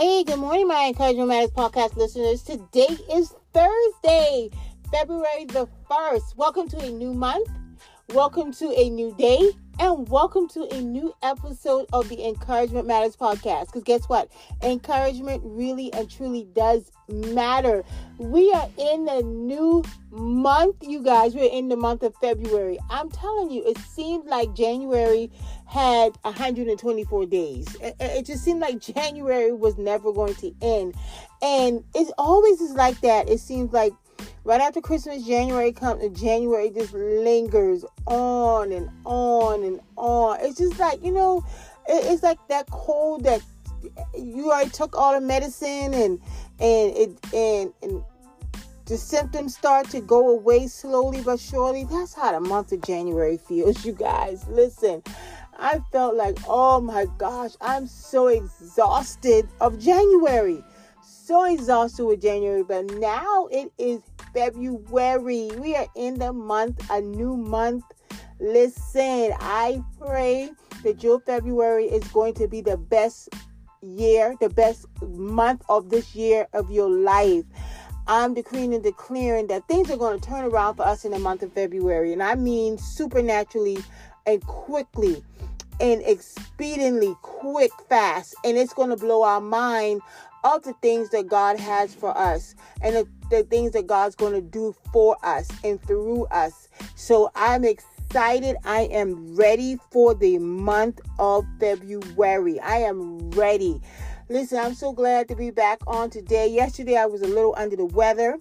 Hey, good morning, my Encouragement Matters podcast listeners. Today is Thursday, February the 1st. Welcome to a new month. Welcome to a new day and welcome to a new episode of the Encouragement Matters podcast. Because guess what? Encouragement really and truly does matter. We are in a new month, you guys. We're in the month of February. I'm telling you, it seemed like January had 124 days. It, just seemed like January was never going to end. And it always is like that. It seems like right after Christmas, January comes, and January just lingers on and on and on. It's just like, you know, it's like that cold that you already took all the medicine and and it and and the symptoms start to go away slowly but surely. That's how the month of January feels, you guys. Listen, I felt like, oh my gosh, I'm so exhausted of January. So exhausted with January, but now it is February. We are in the month, a new month. Listen, I pray that your February is going to be the best year, the best month of this year of your life. I'm decreeing and declaring that things are going to turn around for us in the month of February. And I mean supernaturally and quickly and expediently quick, fast. And it's going to blow our mind of the things that God has for us and the, the things that God's going to do for us and through us. So I'm excited. I am ready for the month of February. I am ready. Listen, I'm so glad to be back on today. Yesterday, I was a little under the weather.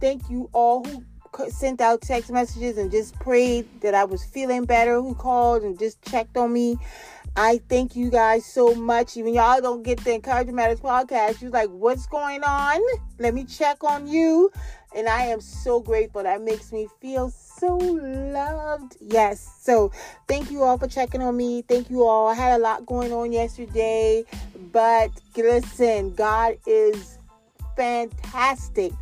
Thank you all who sent out text messages and just prayed that I was feeling better, who called and just checked on me. I thank you guys so much. Even y'all don't get the Encouragement Matters podcast, you're like, what's going on? Let me check on you. And I am so grateful. That makes me feel so loved. Yes. So thank you all for checking on me. Thank you all. I had a lot going on yesterday, but listen, God is fantastic.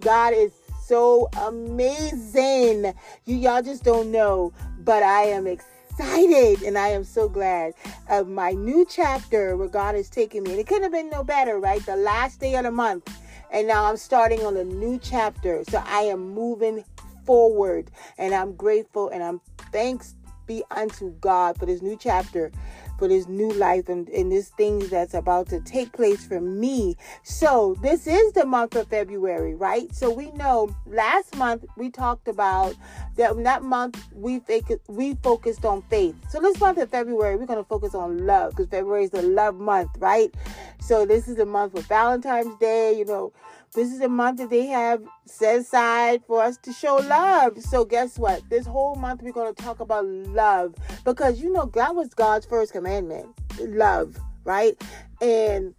God is so amazing. You y'all just don't know, but I am excited and I am so glad of my new chapter where God has taken me. And it couldn't have been no better, right? The last day of the month. And now I'm starting on a new chapter. So I am moving forward and I'm grateful and I'm thanks be unto God for this new chapter for this new life and, and this thing that's about to take place for me. So this is the month of February, right? So we know last month we talked about that that month we we focused on faith. So this month of February we're going to focus on love because February is the love month, right? So this is the month for Valentine's Day, you know. This is a month that they have set aside for us to show love. So guess what? This whole month we're going to talk about love because you know that was God's first commandment, love, right? And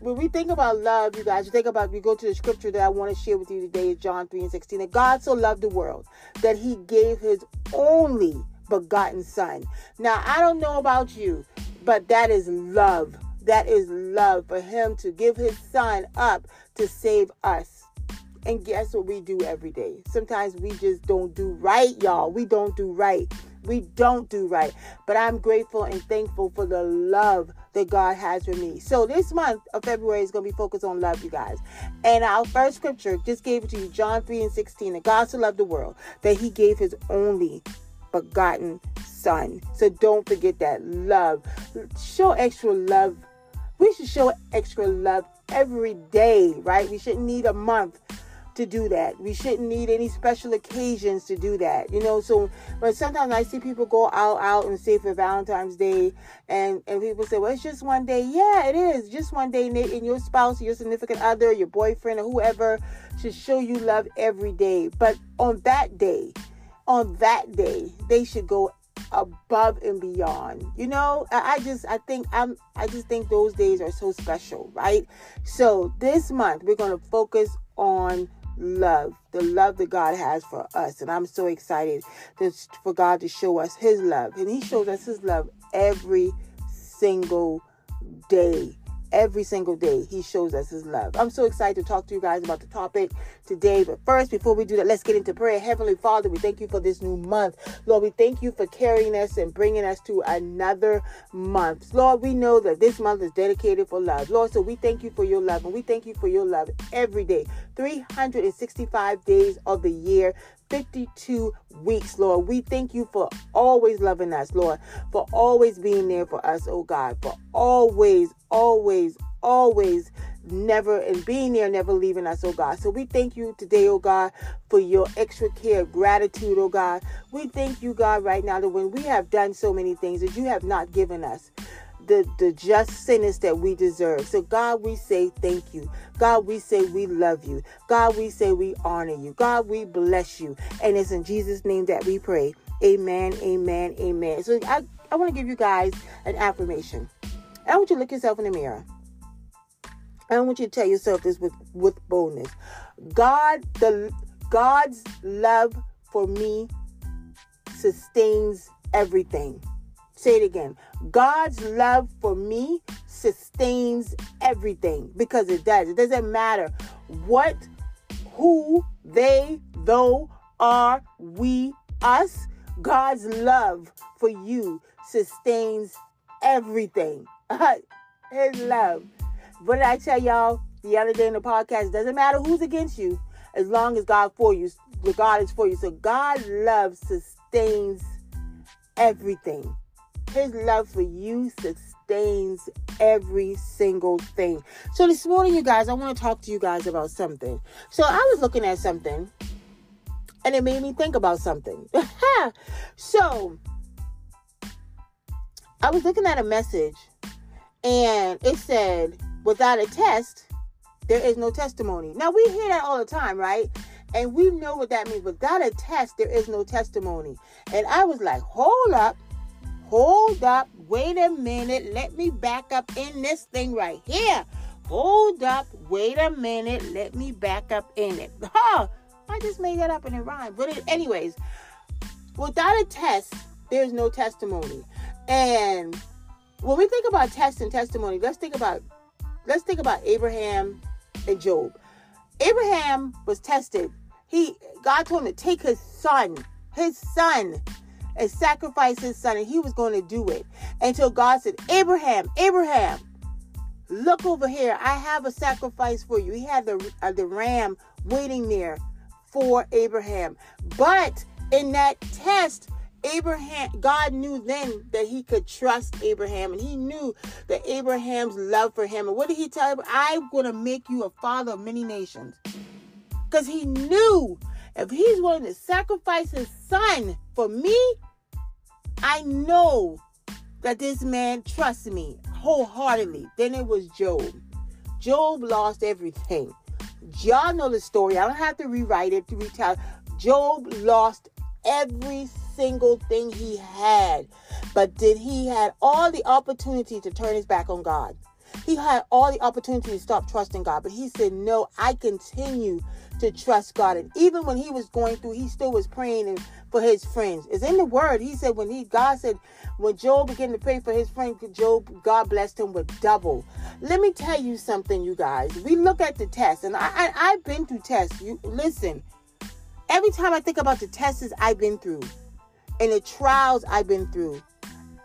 when we think about love, you guys, you think about, we go to the scripture that I want to share with you today is John 3 and 16. That God so loved the world that he gave his only begotten son. Now, I don't know about you, but that is love. That is love for him to give his son up to save us. And guess what we do every day? Sometimes we just don't do right, y'all. We don't do right. We don't do right. But I'm grateful and thankful for the love that God has for me. So this month of February is going to be focused on love, you guys. And our first scripture just gave it to you, John 3 and 16. That God so loved the world that he gave his only begotten son. So don't forget that love. Show extra love. We should show extra love every day, right? We shouldn't need a month to do that. We shouldn't need any special occasions to do that. You know, so but sometimes I see people go out out and say for Valentine's Day and and people say, "Well, it's just one day." Yeah, it is. Just one day Nate, and your spouse, your significant other, your boyfriend or whoever should show you love every day. But on that day, on that day, they should go above and beyond. You know, I, just I think I'm I just think those days are so special, right? So this month we're gonna focus on love, the love that God has for us. And I'm so excited for God to show us His love. And He shows us His love every single day. Every single day he shows us his love. I'm so excited to talk to you guys about the topic today. But first, before we do that, let's get into prayer. Heavenly Father, we thank you for this new month. Lord, we thank you for carrying us and bringing us to another month. Lord, we know that this month is dedicated for love. Lord, so we thank you for your love and we thank you for your love every day. 365 days of the year. 52 weeks, Lord. We thank you for always loving us, Lord, for always being there for us, oh God, for always, always, always never and being there, never leaving us, oh God. So we thank you today, oh God, for your extra care, gratitude, oh God. We thank you, God, right now that when we have done so many things that you have not given us the, the just sentence that we deserve. So, God, we say thank you. God, we say we love you. God, we say we honor you. God, we bless you. And it's in Jesus' name that we pray. Amen, amen, amen. So, I, I want to give you guys an affirmation. I want you to look yourself in the mirror. I want you to tell yourself this with, with boldness. God, the God's love for me sustains everything. Say it again. God's love for me sustains everything because it does. It doesn't matter what, who, they, though, are, we, us. God's love for you sustains everything. His love. What did I tell y'all the other day in the podcast? It doesn't matter who's against you, as long as God for you, God is for you. So God's love sustains everything. His love for you sustains every single thing. So this morning, you guys, I want to talk to you guys about something. So I was looking at something and it made me think about something. so I was looking at a message and it said, without a test, there is no testimony. Now we hear that all the time, right? And we know what that means. Without a test, there is no testimony. And I was like, hold up Hold up. Wait a minute. Let me back up in this thing right here. Hold up. Wait a minute. Let me back up in it. Huh. I just made that up and it rhymed. But it, anyways, without a test, there's no testimony. And when we think about test and testimony, let's think about let's think about Abraham and Job. Abraham was tested. He God told him to take his son, his son, and sacrifice his son, and he was going to do it until God said, Abraham, Abraham, look over here. I have a sacrifice for you. He had the, uh, the ram waiting there for Abraham. But in that test, Abraham, God knew then that he could trust Abraham, and he knew that Abraham's love for him. And what did he tell him? I'm going to make you a father of many nations. Because he knew if he's willing to sacrifice his son for me, I know that this man trusts me wholeheartedly. Then it was Job. Job lost everything. Y'all know the story. I don't have to rewrite it to retell. Job lost every single thing he had. But did he had all the opportunity to turn his back on God? He had all the opportunity to stop trusting God, but he said, No, I continue to trust God. And even when he was going through, he still was praying for his friends. It's in the word. He said when he God said when Job began to pray for his friend Job, God blessed him with double. Let me tell you something, you guys. We look at the test, and I, I I've been through tests. You listen. Every time I think about the tests I've been through and the trials I've been through,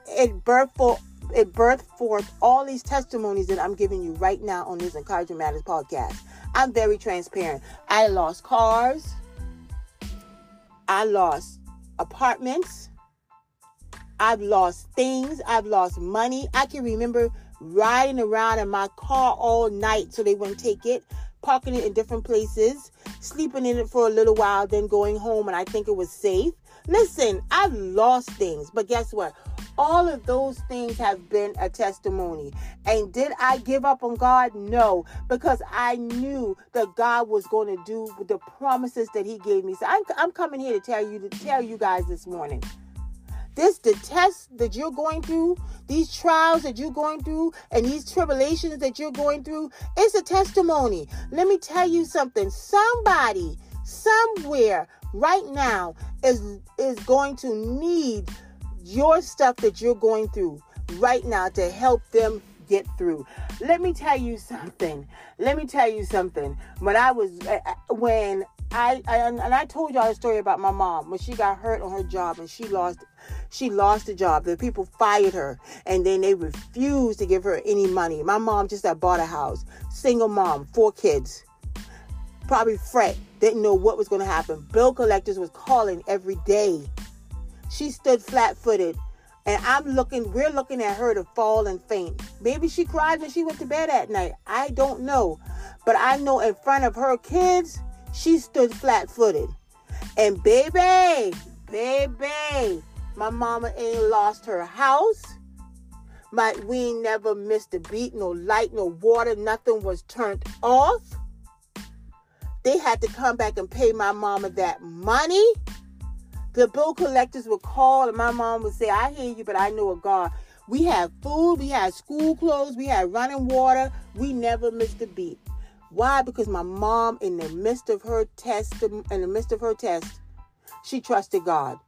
it birthed for it birthed forth all these testimonies that I'm giving you right now on this Encouragement Matters podcast. I'm very transparent. I lost cars. I lost apartments. I've lost things. I've lost money. I can remember riding around in my car all night so they wouldn't take it, parking it in different places, sleeping in it for a little while, then going home and I think it was safe. Listen, I've lost things, but guess what? All of those things have been a testimony. And did I give up on God? No, because I knew that God was going to do the promises that He gave me. So I'm, I'm coming here to tell you to tell you guys this morning. This the test that you're going through, these trials that you're going through, and these tribulations that you're going through, it's a testimony. Let me tell you something. Somebody, somewhere, right now, is is going to need your stuff that you're going through right now to help them get through. let me tell you something. Let me tell you something. When I was, uh, uh, when I, I, and I told y'all a story about my mom when she got hurt on her job and she lost, she lost the job. The people fired her and then they refused to give her any money. My mom just had bought a house, single mom, four kids, probably fret, didn't know what was going to happen. Bill collectors was calling every day. She stood flat footed and I'm looking, we're looking at her to fall and faint. Maybe she cried when she went to bed at night. I don't know. But I know in front of her kids, she stood flat footed. And baby, baby, my mama ain't lost her house. My, we never missed a beat, no light, no water, nothing was turned off. They had to come back and pay my mama that money the bill collectors would call and my mom would say, I hear you, but I know a God. We had food, we had school clothes, we had running water. We never missed a beat. Why? Because my mom, in the midst of her test, in the midst of her test, she trusted God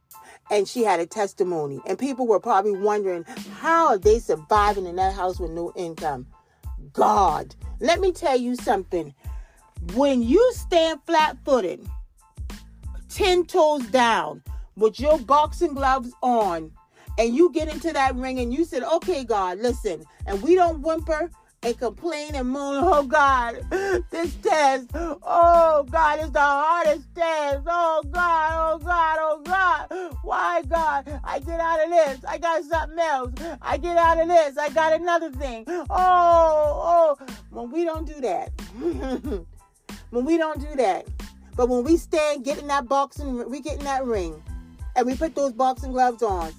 and she had a testimony. And people were probably wondering, how are they surviving in that house with no income? God. Let me tell you something. When you stand flat footed, 10 toes down, with your boxing gloves on and you get into that ring and you said, okay, God, listen, and we don't whimper and complain and moan, oh God, this test, oh God, it's the hardest test, oh God, oh God, oh God, why God, I get out of this, I got something else, I get out of this, I got another thing, oh, oh, when we don't do that, when we don't do that, but when we stand, get in that boxing, we get in that ring, and we put those boxing gloves on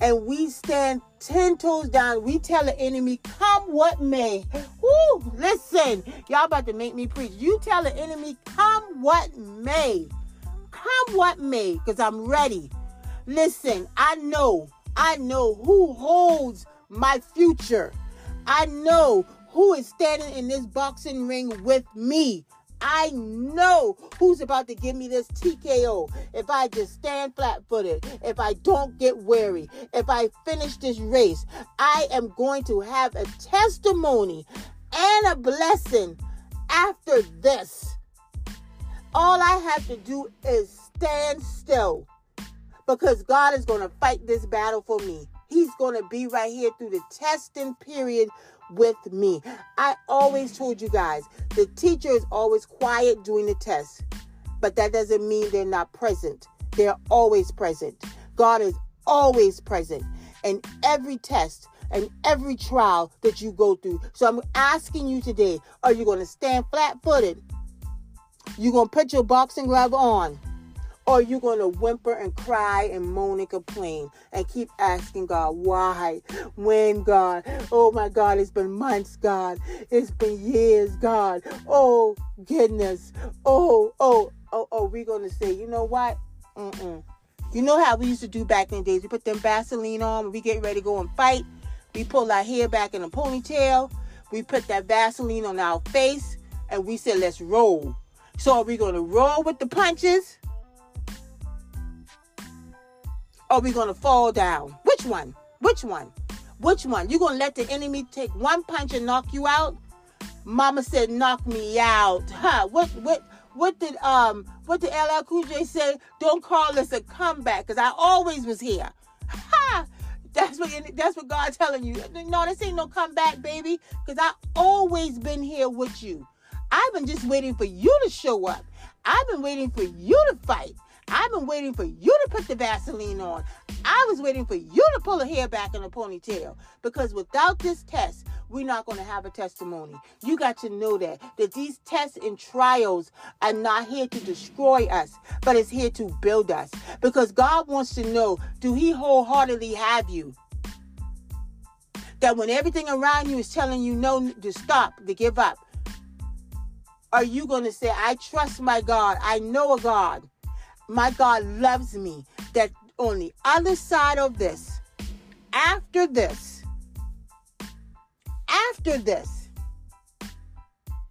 and we stand 10 toes down. We tell the enemy, come what may. Woo, listen, y'all about to make me preach. You tell the enemy, come what may. Come what may, because I'm ready. Listen, I know, I know who holds my future. I know who is standing in this boxing ring with me. I know who's about to give me this TKO if I just stand flat footed, if I don't get weary, if I finish this race. I am going to have a testimony and a blessing after this. All I have to do is stand still because God is going to fight this battle for me. He's going to be right here through the testing period with me. I always told you guys the teacher is always quiet during the test, but that doesn't mean they're not present. They're always present. God is always present in every test and every trial that you go through. So I'm asking you today are you going to stand flat footed? You're going to put your boxing glove on? Or you're going to whimper and cry and moan and complain and keep asking God, why? When, God? Oh my God, it's been months, God. It's been years, God. Oh, goodness. Oh, oh, oh, oh. We're going to say, you know what? Mm-mm. You know how we used to do back in the days? We put them Vaseline on when we get ready to go and fight. We pull our hair back in a ponytail. We put that Vaseline on our face and we said, let's roll. So are we going to roll with the punches? Are we going to fall down? Which one? Which one? Which one? You going to let the enemy take one punch and knock you out? Mama said, knock me out. Huh? What, what, what did, um, what did LL Cool J say? Don't call this a comeback because I always was here. Ha! That's what, that's what God's telling you. No, this ain't no comeback, baby, because I always been here with you. I've been just waiting for you to show up. I've been waiting for you to fight. I've been waiting for you to put the Vaseline on. I was waiting for you to pull a hair back in a ponytail. Because without this test, we're not going to have a testimony. You got to know that that these tests and trials are not here to destroy us, but it's here to build us. Because God wants to know, do he wholeheartedly have you? That when everything around you is telling you no to stop, to give up, are you going to say, I trust my God. I know a God my God loves me. That on the other side of this, after this, after this,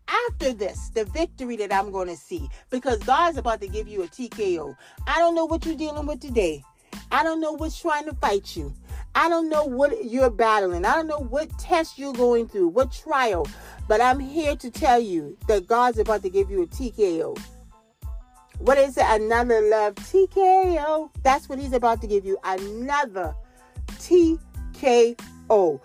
after this, the victory that I'm going to see, because God's about to give you a TKO. I don't know what you're dealing with today. I don't know what's trying to fight you. I don't know what you're battling. I don't know what test you're going through, what trial, but I'm here to tell you that God's about to give you a TKO. What is it? Another love TKO. That's what He's about to give you. Another TKO.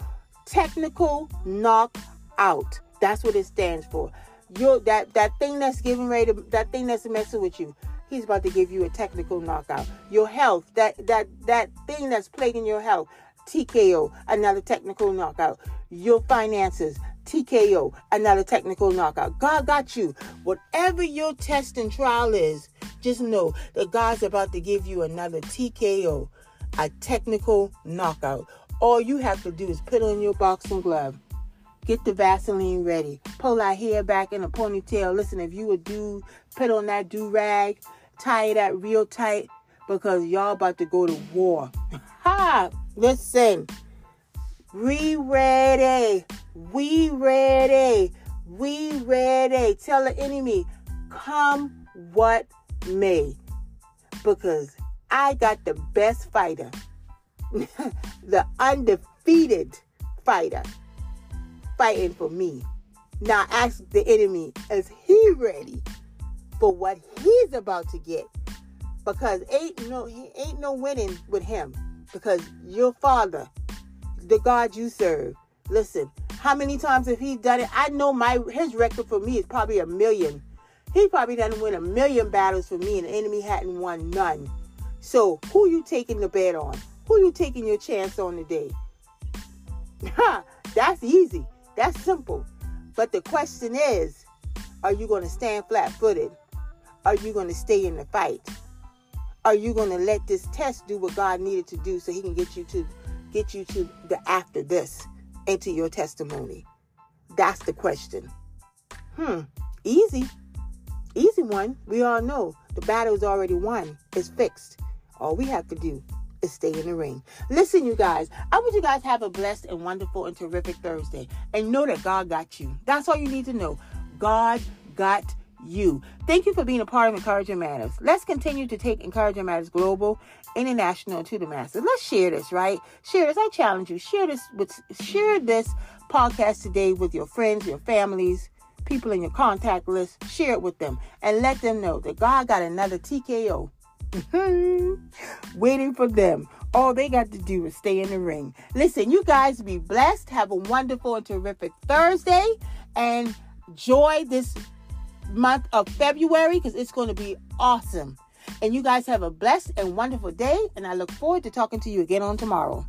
Technical knockout. That's what it stands for. Your that that thing that's giving ready to, that thing that's messing with you. He's about to give you a technical knockout. Your health, that that that thing that's plaguing your health, TKO, another technical knockout. Your finances, TKO, another technical knockout. God got you. Whatever your test and trial is, just know that God's about to give you another TKO, a technical knockout. All you have to do is put on your boxing glove. Get the Vaseline ready. Pull that hair back in a ponytail. Listen, if you a dude, put on that do rag, tie it up real tight because y'all about to go to war. Ha! Listen, we ready. We ready. We ready. Tell the enemy, come what may. Because I got the best fighter, the undefeated fighter fighting for me. Now ask the enemy, is he ready for what he's about to get? Because ain't no he ain't no winning with him. Because your father, the God you serve, listen, how many times have he done it? I know my his record for me is probably a million. He probably doesn't win a million battles for me, and the enemy hadn't won none. So who you taking the bet on? Who you taking your chance on today? That's easy. That's simple. But the question is, are you going to stand flat footed? Are you going to stay in the fight? Are you going to let this test do what God needed to do so he can get you to get you to the after this into your testimony? That's the question. Hmm. Easy. Easy one. We all know the battle is already won. It's fixed. All we have to do is stay in the ring. Listen, you guys, I want you guys have a blessed and wonderful and terrific Thursday. And know that God got you. That's all you need to know. God got you. Thank you for being a part of Encouraging Matters. Let's continue to take Encouraging Matters global, international, to the masses. Let's share this, right? Share this. I challenge you. Share this with share this podcast today with your friends, your families, people in your contact list. Share it with them and let them know that God got another TKO waiting for them. All they got to do is stay in the ring. Listen, you guys be blessed. Have a wonderful and terrific Thursday and enjoy this month of February because it's going to be awesome. And you guys have a blessed and wonderful day. And I look forward to talking to you again on tomorrow.